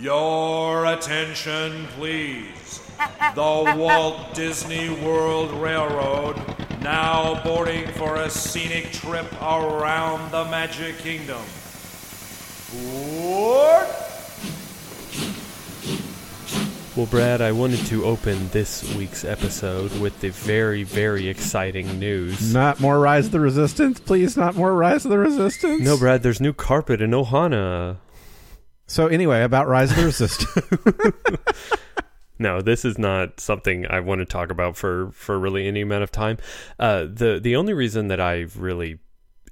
Your attention, please. The Walt Disney World Railroad now boarding for a scenic trip around the Magic Kingdom. Board! Well, Brad, I wanted to open this week's episode with the very, very exciting news. Not more Rise of the Resistance, please. Not more Rise of the Resistance. No, Brad, there's new carpet in Ohana. So anyway, about Rise of the Resistance. no, this is not something I want to talk about for for really any amount of time. Uh, the the only reason that I really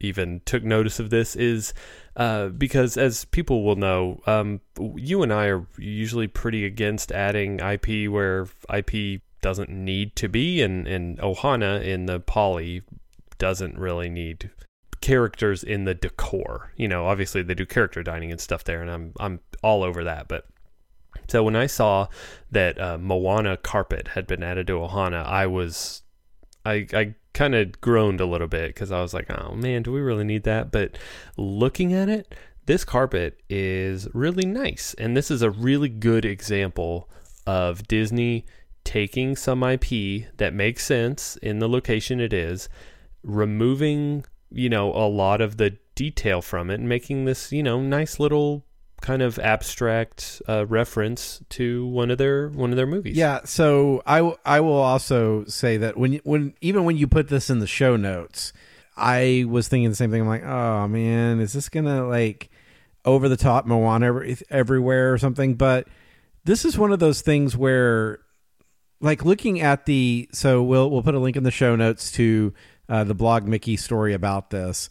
even took notice of this is uh, because, as people will know, um, you and I are usually pretty against adding IP where IP doesn't need to be, and and Ohana in the Poly doesn't really need characters in the decor. You know, obviously they do character dining and stuff there, and I'm I'm all over that. But so when I saw that uh, Moana carpet had been added to Ohana, I was I I kind of groaned a little bit because I was like, oh man, do we really need that? But looking at it, this carpet is really nice, and this is a really good example of Disney taking some IP that makes sense in the location it is, removing you know, a lot of the detail from it and making this, you know, nice little kind of abstract uh, reference to one of their one of their movies. Yeah, so I, w- I will also say that when when even when you put this in the show notes, I was thinking the same thing. I'm like, oh man, is this gonna like over the top Moana every, everywhere or something? But this is one of those things where, like, looking at the so we'll we'll put a link in the show notes to uh, the blog Mickey story about this,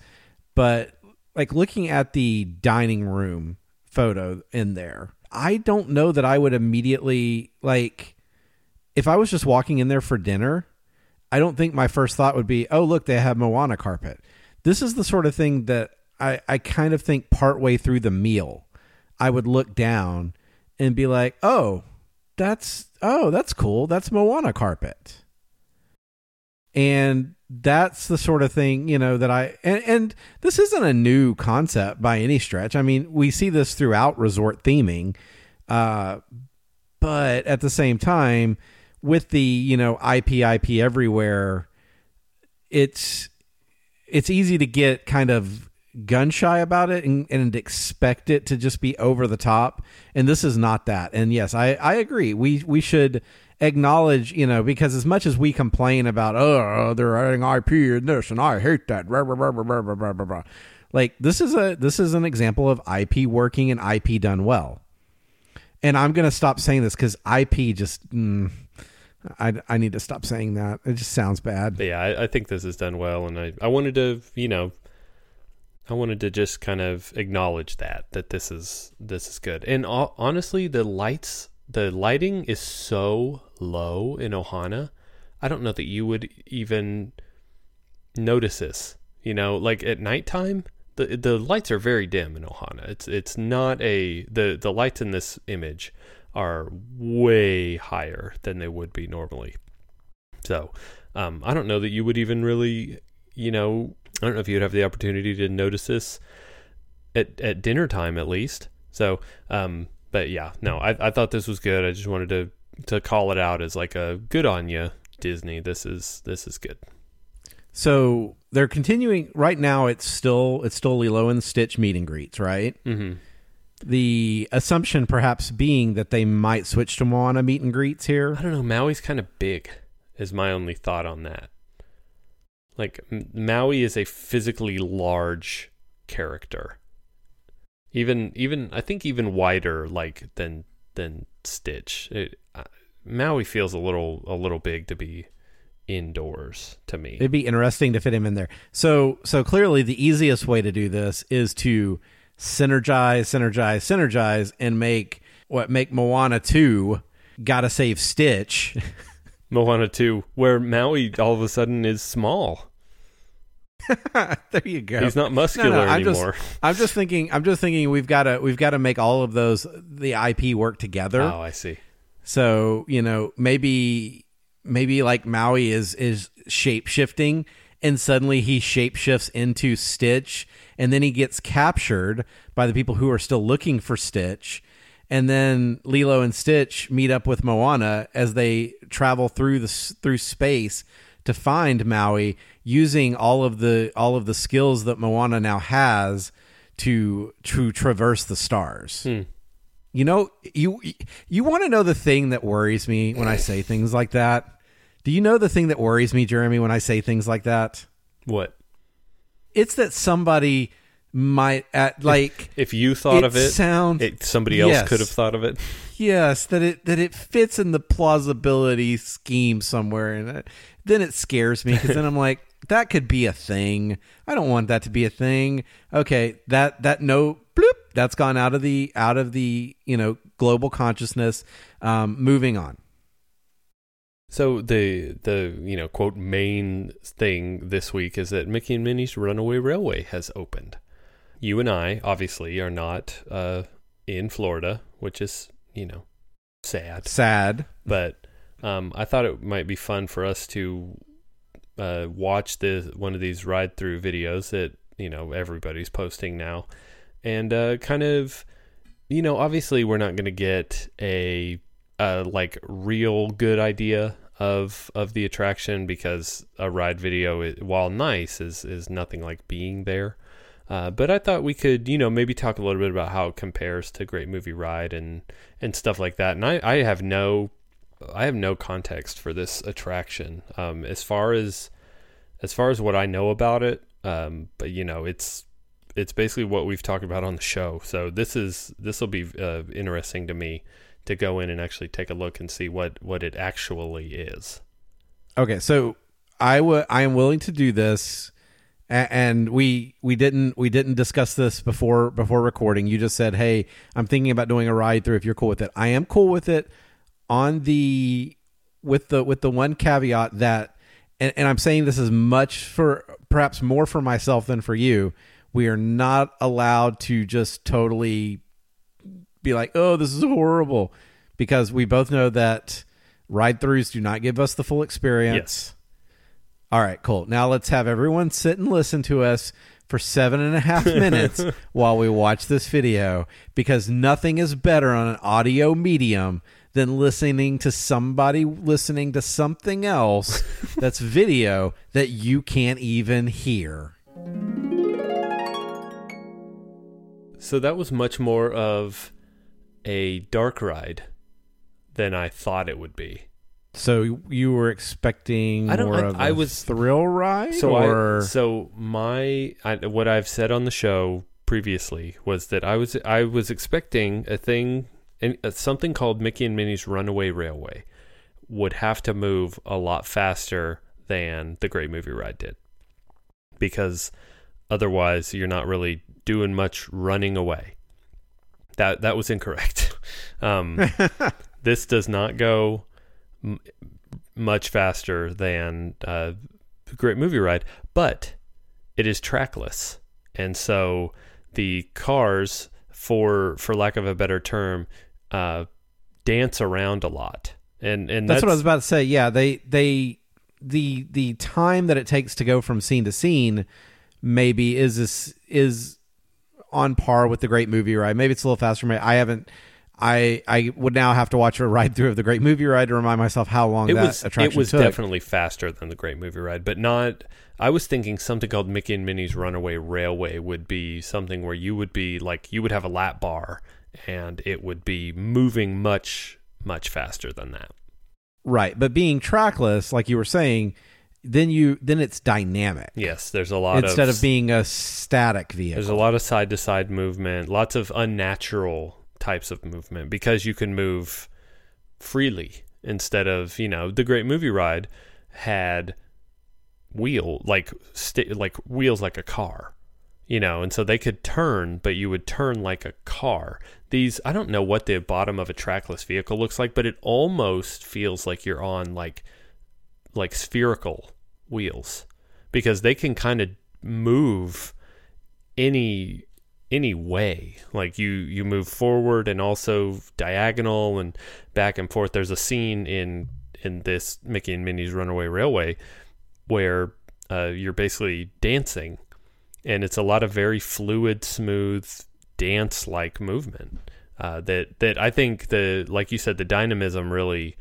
but like looking at the dining room photo in there, I don't know that I would immediately like if I was just walking in there for dinner. I don't think my first thought would be, "Oh, look, they have Moana carpet." This is the sort of thing that I, I kind of think partway through the meal, I would look down and be like, "Oh, that's oh, that's cool. That's Moana carpet." And that's the sort of thing you know that I and, and this isn't a new concept by any stretch. I mean, we see this throughout resort theming, uh, but at the same time, with the you know IP IP everywhere, it's it's easy to get kind of gun shy about it and, and expect it to just be over the top. And this is not that. And yes, I I agree. We we should acknowledge, you know, because as much as we complain about, oh, they're adding IP in this, and I hate that, blah, blah, blah, blah, blah, blah, blah, blah. like this is a this is an example of IP working and IP done well. And I'm gonna stop saying this because IP just. Mm, I, I need to stop saying that. It just sounds bad. But yeah, I, I think this is done well, and I, I wanted to, you know, I wanted to just kind of acknowledge that that this is this is good. And honestly, the lights the lighting is so low in Ohana. I don't know that you would even notice this. You know, like at nighttime, the the lights are very dim in Ohana. It's it's not a the the lights in this image are way higher than they would be normally. So, um, I don't know that you would even really, you know, I don't know if you'd have the opportunity to notice this at at dinner time at least. So, um, but yeah, no, I, I thought this was good. I just wanted to to call it out as like a good on you, Disney. This is this is good. So they're continuing right now. It's still it's still Lilo and Stitch meet and greets, right? Mm-hmm. The assumption perhaps being that they might switch to Moana meet and greets here. I don't know. Maui's kind of big. Is my only thought on that. Like Maui is a physically large character even even I think even wider like than than Stitch. It, uh, Maui feels a little a little big to be indoors to me. It'd be interesting to fit him in there. So so clearly the easiest way to do this is to synergize, synergize, synergize, and make what make Moana two gotta save Stitch. Moana two, where Maui all of a sudden is small. there you go. He's not muscular no, no, I'm anymore. Just, I'm just thinking. I'm just thinking. We've got to. We've got to make all of those the IP work together. Oh, I see. So you know, maybe maybe like Maui is is shape shifting, and suddenly he shape shifts into Stitch, and then he gets captured by the people who are still looking for Stitch, and then Lilo and Stitch meet up with Moana as they travel through the through space to find Maui using all of the all of the skills that Moana now has to to traverse the stars. Hmm. You know, you you want to know the thing that worries me when I say things like that? Do you know the thing that worries me, Jeremy, when I say things like that? What It's that somebody might at like if you thought It of it? sounds- it, somebody else Yes. could have thought of it. yes that it that it fits in the plausibility scheme somewhere and it, then it scares me because then i'm like that could be a thing i don't want that to be a thing okay that that no bloop that's gone out of the out of the you know global consciousness um moving on So the the you know quote main thing this week is that Mickey and Minnie's Runaway Railway has opened. You and I obviously are not uh, in Florida, which is you know sad. sad. But um, I thought it might be fun for us to uh, watch the one of these ride through videos that you know everybody's posting now, and uh, kind of you know obviously we're not going to get a uh, like real good idea of of the attraction because a ride video while nice is is nothing like being there uh, but I thought we could, you know, maybe talk a little bit about how it compares to Great Movie Ride and and stuff like that. And I, I have no, I have no context for this attraction. Um, as far as as far as what I know about it, um, but you know, it's it's basically what we've talked about on the show. So this is this will be uh, interesting to me to go in and actually take a look and see what what it actually is. Okay, so I would I am willing to do this, and we we didn't we didn't discuss this before before recording. You just said, "Hey, I'm thinking about doing a ride through. If you're cool with it, I am cool with it." On the with the with the one caveat that, and, and I'm saying this is much for perhaps more for myself than for you. We are not allowed to just totally be like, "Oh, this is horrible," because we both know that ride throughs do not give us the full experience. Yes. All right, cool. Now let's have everyone sit and listen to us for seven and a half minutes while we watch this video because nothing is better on an audio medium than listening to somebody listening to something else that's video that you can't even hear. So that was much more of a dark ride than I thought it would be. So you were expecting I don't- more I- of I was- thrill ride, So or I, so my I, what I've said on the show previously was that I was I was expecting a thing and uh, something called Mickey and Minnie's Runaway Railway would have to move a lot faster than the Great Movie Ride did because otherwise you're not really doing much running away. That that was incorrect. Um, this does not go m- much faster than uh, Great Movie Ride, but it is trackless, and so the cars, for for lack of a better term, uh, dance around a lot, and and that's, what I was about to say. Yeah, they they the the time that it takes to go from scene to scene maybe is is, is on par with the great movie ride. Maybe it's a little faster. Maybe I haven't. I I would now have to watch a ride through of the Great Movie Ride to remind myself how long it that was attraction it was took. definitely faster than the Great Movie Ride, but not. I was thinking something called Mickey and Minnie's Runaway Railway would be something where you would be like you would have a lap bar, and it would be moving much much faster than that. right, but being trackless, like you were saying, then you then it's dynamic Yes, there's a lot instead of of being a static vehicle. There's a lot of side to side movement, lots of unnatural types of movement because you can move freely instead of, you know, the great movie ride had wheel like st- like wheels like a car. You know, and so they could turn, but you would turn like a car. These I don't know what the bottom of a trackless vehicle looks like, but it almost feels like you're on like like spherical wheels because they can kind of move any any way. Like you you move forward and also diagonal and back and forth. There's a scene in in this Mickey and Minnie's Runaway Railway where uh, you're basically dancing and it's a lot of very fluid smooth dance like movement Uh, that that I think the like you said the dynamism really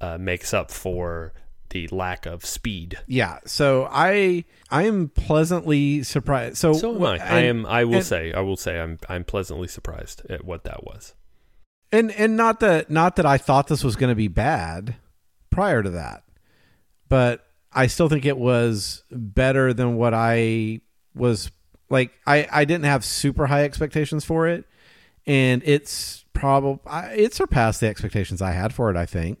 uh, makes up for the lack of speed. Yeah. So I I am pleasantly surprised. So So am I. and, I am. I will and- say. I will say. I'm. I'm pleasantly surprised at what that was. and and not that not that I thought this was going to be bad prior to that, but I still think it was better than what I was like. I I didn't have super high expectations for it, and it's probably it surpassed the expectations I had for it. I think.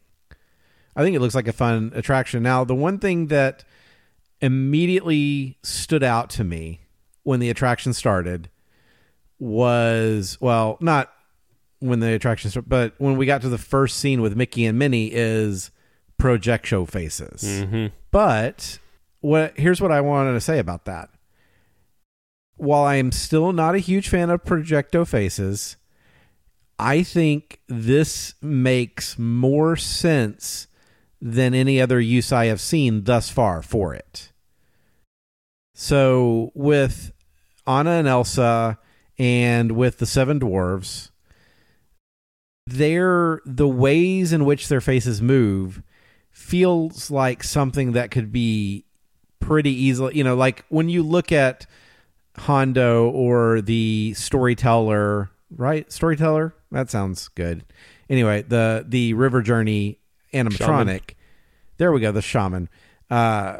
I think it looks like a fun attraction. Now, the one thing that immediately stood out to me when the attraction started was well, not when the attraction started, but when we got to the first scene with Mickey and Minnie is projecto faces. Mm-hmm. But what here's what I wanted to say about that. While I am still not a huge fan of projecto faces, I think this makes more sense than any other use I have seen thus far for it. So with Anna and Elsa and with the seven dwarves, their the ways in which their faces move feels like something that could be pretty easily you know like when you look at hondo or the storyteller right? Storyteller? That sounds good. Anyway the the river journey animatronic. There we go the shaman. Uh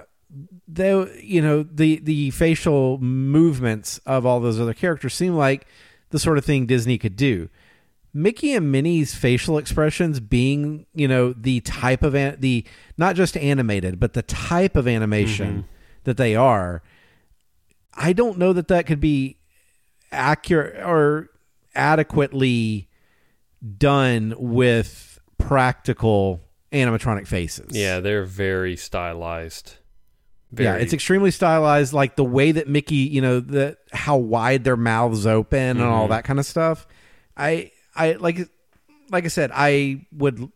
they you know the the facial movements of all those other characters seem like the sort of thing disney could do. Mickey and Minnie's facial expressions being, you know, the type of an- the not just animated, but the type of animation that they are, I don't know that that could be accurate or adequately done with practical animatronic faces. Yeah, they're very stylized. yeah, it's extremely stylized, like the way that Mickey, you know, the how wide their mouths open and all Mhm. that kind of stuff. I, I like, like I said, I would,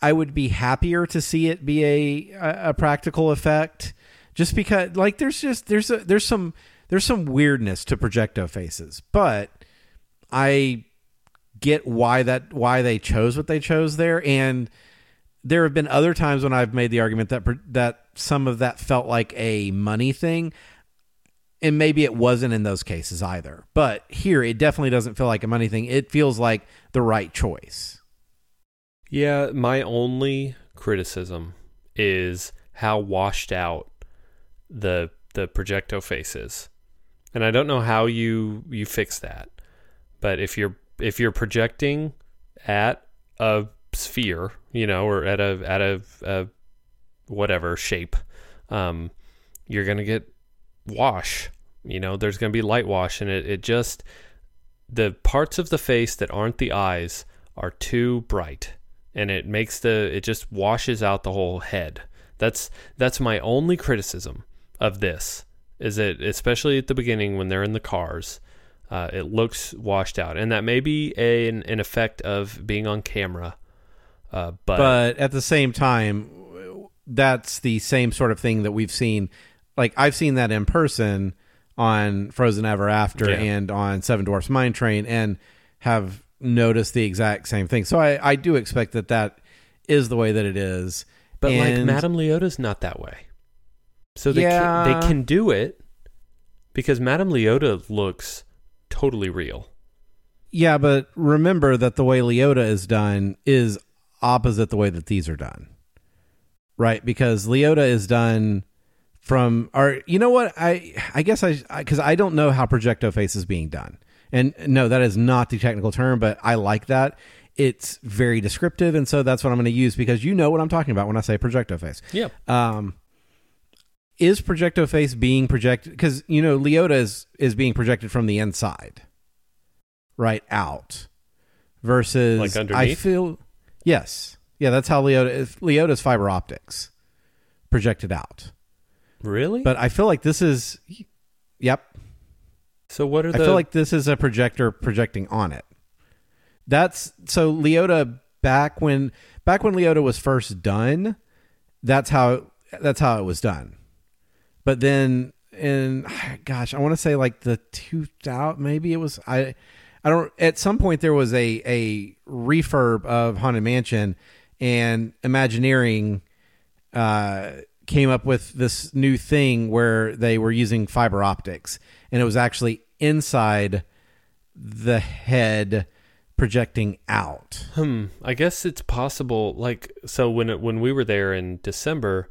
I would be happier to see it be a a, a practical effect, just because, like, there's just there's a there's some there's some weirdness to projecto faces, but I get why that why they chose what they chose there and there have been other times when I've made the argument that that some of that felt like a money thing and maybe it wasn't in those cases either but here it definitely doesn't feel like a money thing it feels like the right choice Yeah, my only criticism is how washed out the the projecto face is. And I don't know how you you fix that. But if you're if you're projecting at a sphere, you know, or at a at a, a whatever shape, um, you're gonna get wash. You know, there's gonna be light wash, and it, it just the parts of the face that aren't the eyes are too bright and it makes the it just washes out the whole head that's that's my only criticism of this is that especially at the beginning when they're in the cars uh, it looks washed out and that may be a, an, an effect of being on camera uh, but, but at the same time that's the same sort of thing that we've seen. Like I've seen that in person on Frozen Ever After Yeah. and on Seven Dwarfs Mine Train and have noticed the exact same thing. So I, I do expect that that is the way that it is. But like Madame Leota's not that way. So they Yeah. can, they can do it because Madame Leota looks totally real. Yeah, but remember that the way Leota is done is opposite the way that these are done. Right? Because Leota is done from or you know what? I I guess I cuz I don't know how projecto face is being done. And no, that is not the technical term, but I like that. It's very descriptive and so that's what I'm going to use because you know what I'm talking about when I say projecto face. yeah Um, is projecto face being projected? Because you know Leota is is being projected from the inside, right out, versus Like I underneath? feel yes, yeah, that's how Leota is. Leota's fiber optics projected out, really but I feel like this is, yep, so what are the? I feel like this is a projector projecting on it. That's so Leota back when back when Leota was first done, that's how that's how it was done. But then in gosh, I want to say like the 2000 maybe it was I I don't. At some point, there was a a refurb of Haunted Mansion, and Imagineering uh, came up with this new thing where they were using fiber optics, and it was actually inside the head projecting out. Hmm. I guess it's possible. Like so, when it, when we were there in December,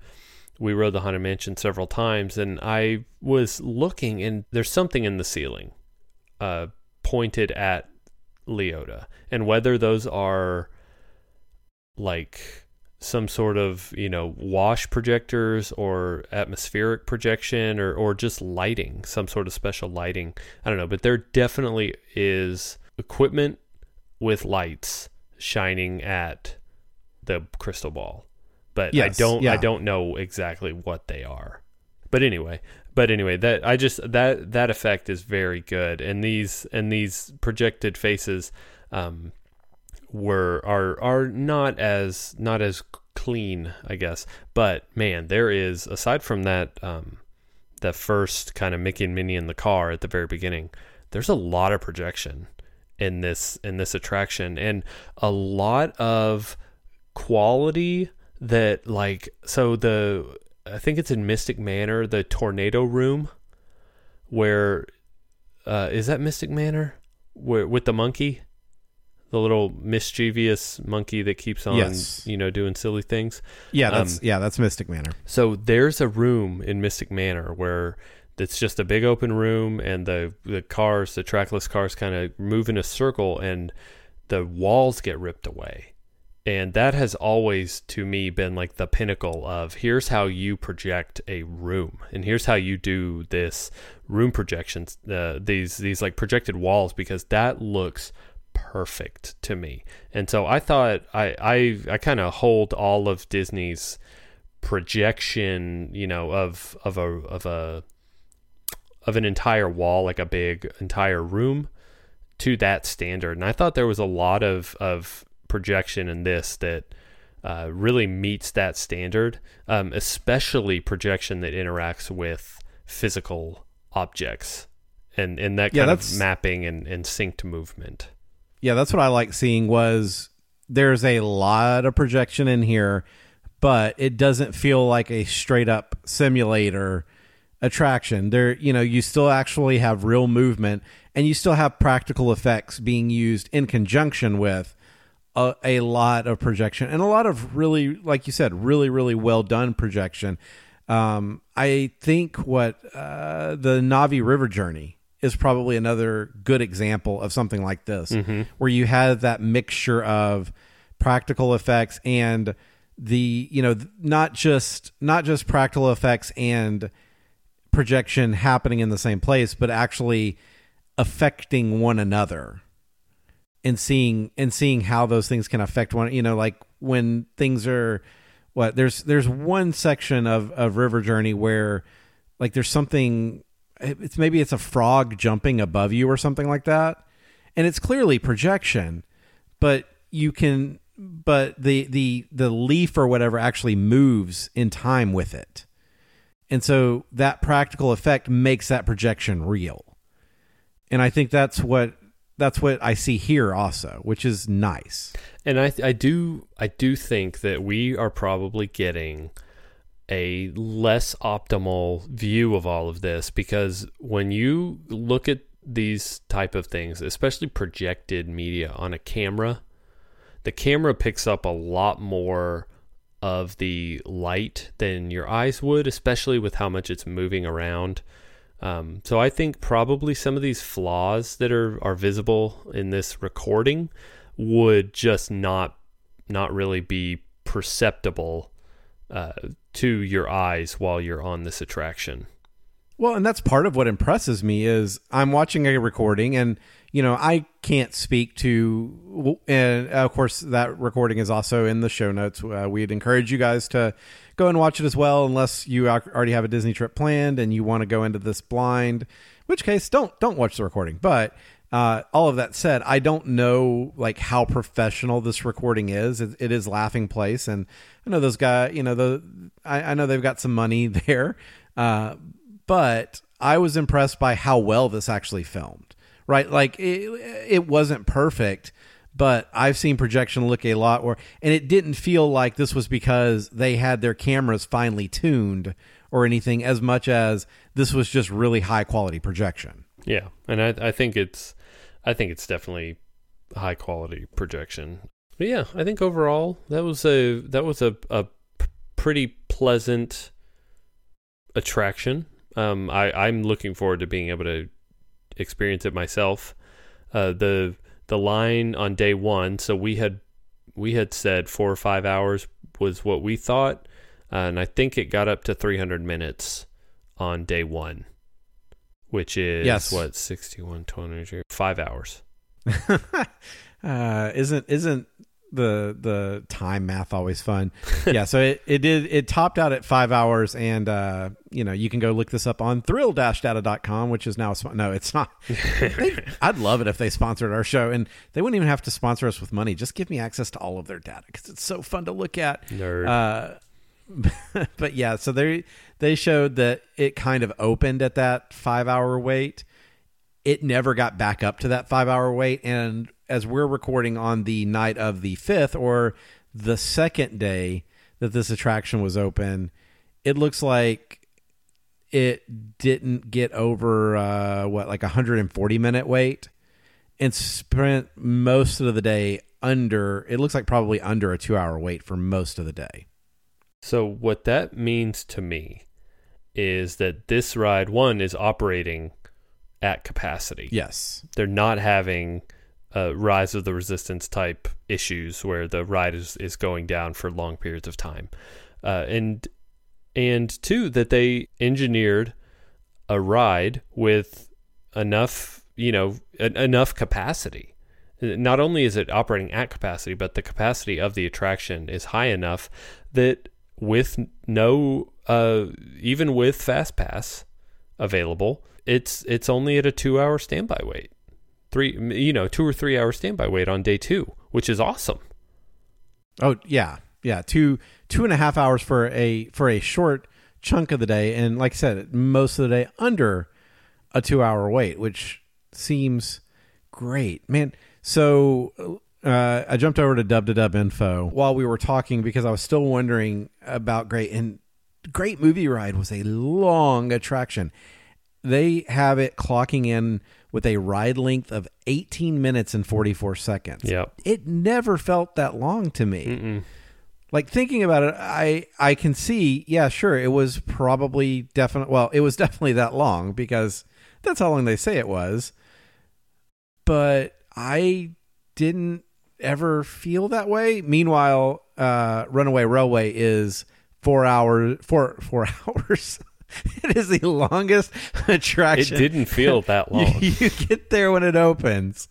we rode the Haunted Mansion several times, and I was looking, and there's something in the ceiling, uh, pointed at Leota, and whether those are like some sort of you know wash projectors or atmospheric projection or or just lighting some sort of special lighting i don't know but there definitely is equipment with lights shining at the crystal ball but Yes, i don't yeah. i don't know exactly what they are but anyway but anyway that i just that that effect is very good and these and these projected faces um were are are not as not as clean, I guess. But man, there is aside from that um that first kind of Mickey and Minnie in the car at the very beginning, there's a lot of projection in this in this attraction and a lot of quality that like so the I think it's in Mystic Manor, the tornado room where uh is that Mystic Manor? Where with the monkey? The little mischievous monkey that keeps on, Yes. you know, doing silly things. Yeah, that's Um, yeah, that's Mystic Manor. So there's a room in Mystic Manor where it's just a big open room, and the the cars, the trackless cars, kind of move in a circle, and the walls get ripped away. And that has always, to me, been like the pinnacle of here's how you project a room, and here's how you do this room projections, uh, these these like projected walls, because that looks perfect to me. And so I thought I I, I kind of hold all of Disney's projection, you know, of of a of a of an entire wall, like a big entire room, to that standard. And I thought there was a lot of of projection in this that uh, really meets that standard, um, especially projection that interacts with physical objects and and that Yeah, kind of mapping and, and synced movement. Yeah, that's what I like seeing was there's a lot of projection in here, but it doesn't feel like a straight up simulator attraction. There, you know, you still actually have real movement and you still have practical effects being used in conjunction with a, a lot of projection and a lot of really, like you said, really, really well done projection. Um, I think what uh, the Navi River Journey is probably another good example of something like this, where you have that mixture of practical effects and the you know not just not just practical effects and projection happening in the same place, but actually affecting one another and seeing and seeing how those things can affect one you know like when things are what there's there's one section of of river journey where like there's something it's maybe it's a frog jumping above you or something like that. And it's clearly projection but you can but the the the leaf or whatever actually moves in time with it. And so that practical effect makes that projection real. And i think that's what that's what i see here also which is nice And I I do I do think that we are probably getting a less optimal view of all of this because when you look at these type of things, especially projected media on a camera, the camera picks up a lot more of the light than your eyes would, especially with how much it's moving around. Um, so I think probably some of these flaws that are, are visible in this recording would just not not really be perceptible uh, to your eyes while you're on this attraction. Well, and that's part of what impresses me is I'm watching a recording and you know, I can't speak to and of course that recording is also in the show notes. Uh, we'd encourage you guys to go and watch it as well unless you already have a Disney trip planned and you want to go into this blind, in which case don't don't watch the recording. But uh, all of that said, I don't know like how professional this recording is. It, it is Laughing Place, and I know those guys. You know the I, I know they've got some money there, uh, but I was impressed by how well this actually filmed. right? Like it, it wasn't perfect, but I've seen projection look a lot or and it didn't feel like this was because they had their cameras finely tuned or anything as much as this was just really high quality projection. Yeah, and I, I think it's, I think it's definitely high quality projection. But yeah, I think overall that was a that was a a pretty pleasant attraction. Um, I I'm looking forward to being able to experience it myself. Uh, the the line on day one, so we had we had said four or five hours was what we thought, uh, and I think it got up to 300 minutes on day one, which is Yes. what 61 20 five hours. uh, isn't isn't the the time math always fun? yeah, so it, it did it topped out at five hours, and uh, you know you can go look this up on thrill-data.com, which is now a no, it's not. They- I'd love it if they sponsored our show, and they wouldn't even have to sponsor us with money. Just give me access to all of their data because it's so fun to look at. Nerd. Uh, but yeah, so they they showed that it kind of opened at that five hour wait. It never got back up to that five hour wait, and as we're recording on the night of the fifth or the second day that this attraction was open, it looks like it didn't get over uh, what like a 140 minute wait and spent most of the day under it looks like probably under a two hour wait for most of the day So what that means to me is that this ride one is operating at capacity. yes They're not having uh, rise of the resistance type issues where the ride is, is going down for long periods of time. Uh, and and two that they engineered a ride with enough, you know, en- enough capacity. Not only is it operating at capacity, but the capacity of the attraction is high enough that with no, uh, even with Fast Pass available, it's it's only at a two hour standby wait, three, you know, two or three hour standby wait on day two, which is awesome. oh yeah. Yeah two two and a half hours for a for a short chunk of the day. And like i said most of the day under a two hour wait which seems great. Man so uh, i jumped over to dub to dub info while we were talking because i was still wondering about great. And great movie ride was a long attraction. They have it clocking in with a ride length of 18 minutes and 44 seconds Yep. it never felt that long to me Mm-mm. like thinking about it i i can see yeah sure it was probably definite well it was definitely that long because that's how long they say it was but i didn't ever feel that way meanwhile uh runaway railway is four hours four four hours it is the longest attraction. It didn't feel that long. you, you get there when it opens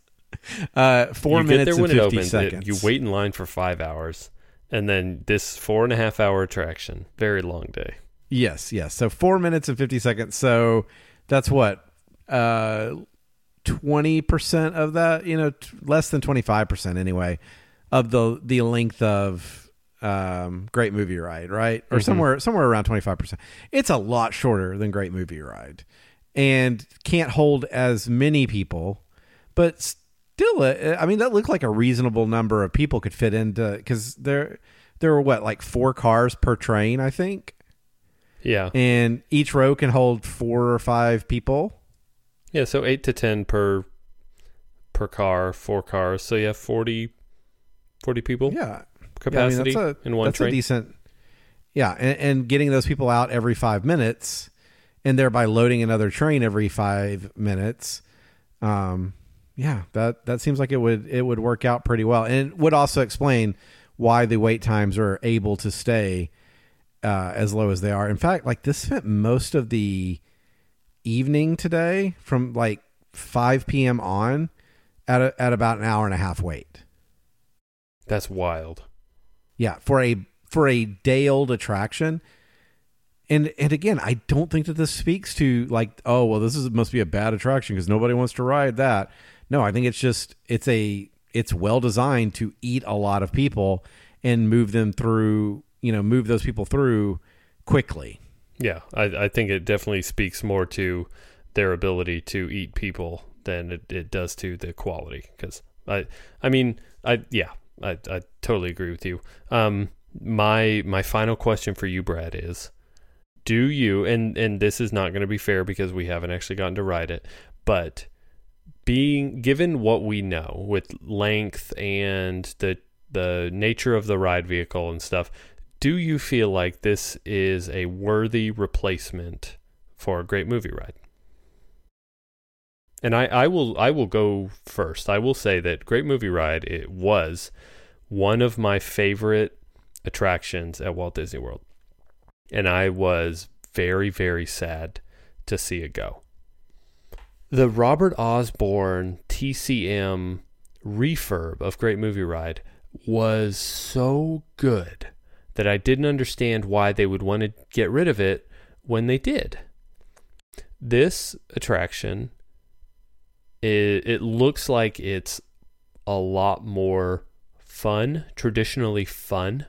uh four you minutes get there when and it 50 opens. it- seconds you wait in line for five hours, and then this four and a half hour attraction, very long day. Yes, yes. So four minutes and fifty seconds. So that's what uh, twenty percent of that. You know, t- less than twenty five percent anyway of the the length of um, Great Movie Ride, right? Or Mhm. somewhere somewhere around twenty five percent. It's a lot shorter than Great Movie Ride, and can't hold as many people, but still, uh, I mean, that looked like a reasonable number of people could fit into because there there were what like four cars per train, I think Yeah, and each row can hold four or five people. yeah. So eight to ten per per car, four cars. So you have 40, 40 people Yeah, capacity yeah, I mean, that's a, in one that's train. a decent. Yeah, and, and getting those people out every five minutes, and thereby loading another train every five minutes. Um, yeah, that that seems like it would it would work out pretty well, and it would also explain why the wait times are able to stay uh, as low as they are. In fact, like this spent most of the evening today from like 5 p.m. on at a, at about an hour and a half wait. That's wild. Yeah, for a for a day old attraction. And and again, I don't think that this speaks to like, oh well, this is must be a bad attraction because nobody wants to ride that. No, I think it's just it's a it's well designed to eat a lot of people and move them through, you know, move those people through quickly. Yeah, I, I think it definitely speaks more to their ability to eat people than it, it does to the quality. Because I, I mean, I yeah, I, I totally agree with you. Um, my my final question for you, Brad, is: Do you and and this is not going to be fair because we haven't actually gotten to ride it, but being given what we know with length and the the nature of the ride vehicle and stuff, do you feel like this is a worthy replacement for a great movie ride? And I, I will I will go first. I will say that Great Movie Ride it was one of my favorite attractions at Walt Disney World. And I was very, very sad to see it go. The Robert Osborne TCM refurb of Great Movie Ride was so good that I didn't understand why they would want to get rid of it when they did. This attraction, it, it looks like it's a lot more fun, traditionally fun.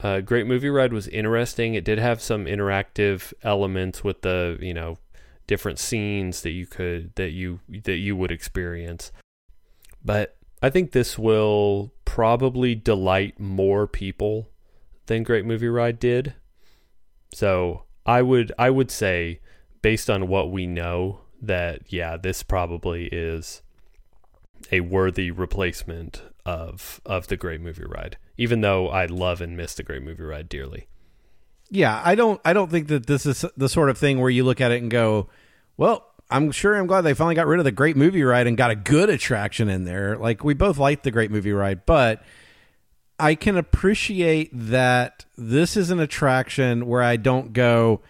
Uh, Great Movie Ride was interesting. It did have some interactive elements with the, you know, different scenes that you could that you that you would experience. But I think this will probably delight more people than Great Movie Ride did. So I would I would say based on what we know that yeah, this probably is a worthy replacement of of the Great Movie Ride. Even though I love and miss the Great Movie Ride dearly. Yeah, I don't I don't think that this is the sort of thing where you look at it and go, well, I'm sure I'm glad they finally got rid of the great movie ride and got a good attraction in there. Like we both liked the great movie ride, but I can appreciate that this is an attraction where I don't go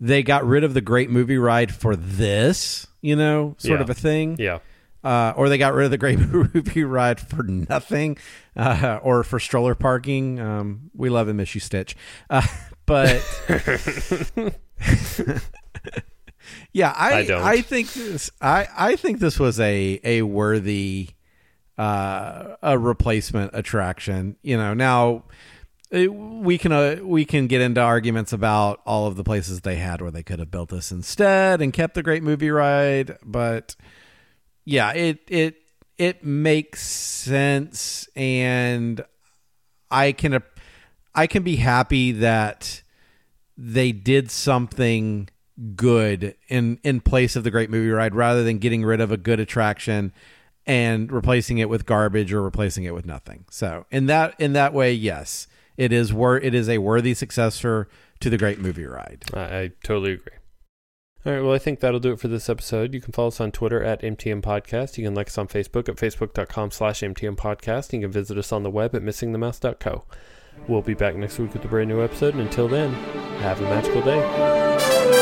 they got rid of the great movie ride for this, you know, sort Yeah. of a thing. Yeah. Uh, or they got rid of the great movie ride for nothing, uh, or for stroller parking. Um, we love and miss you, Stitch. Uh, but yeah, I I don't. I think this I I think this was a a worthy uh, a replacement attraction. You know, now it, we can uh, we can get into arguments about all of the places they had where they could have built this instead and kept the great movie ride, but yeah, it it it makes sense, and I can I can be happy that they did something good in in place of the great movie ride rather than getting rid of a good attraction and replacing it with garbage or replacing it with nothing. So in that in that way, yes, it is wor- it is a worthy successor to the great movie ride. I, I totally agree. All right, well, I think that'll do it for this episode. You can follow us on Twitter at MTM Podcast. You can like us on Facebook at facebook.com slash MTM Podcast. You can visit us on the web at missingthemouse.co. We'll be back next week with a brand new episode. And until then, have a magical day.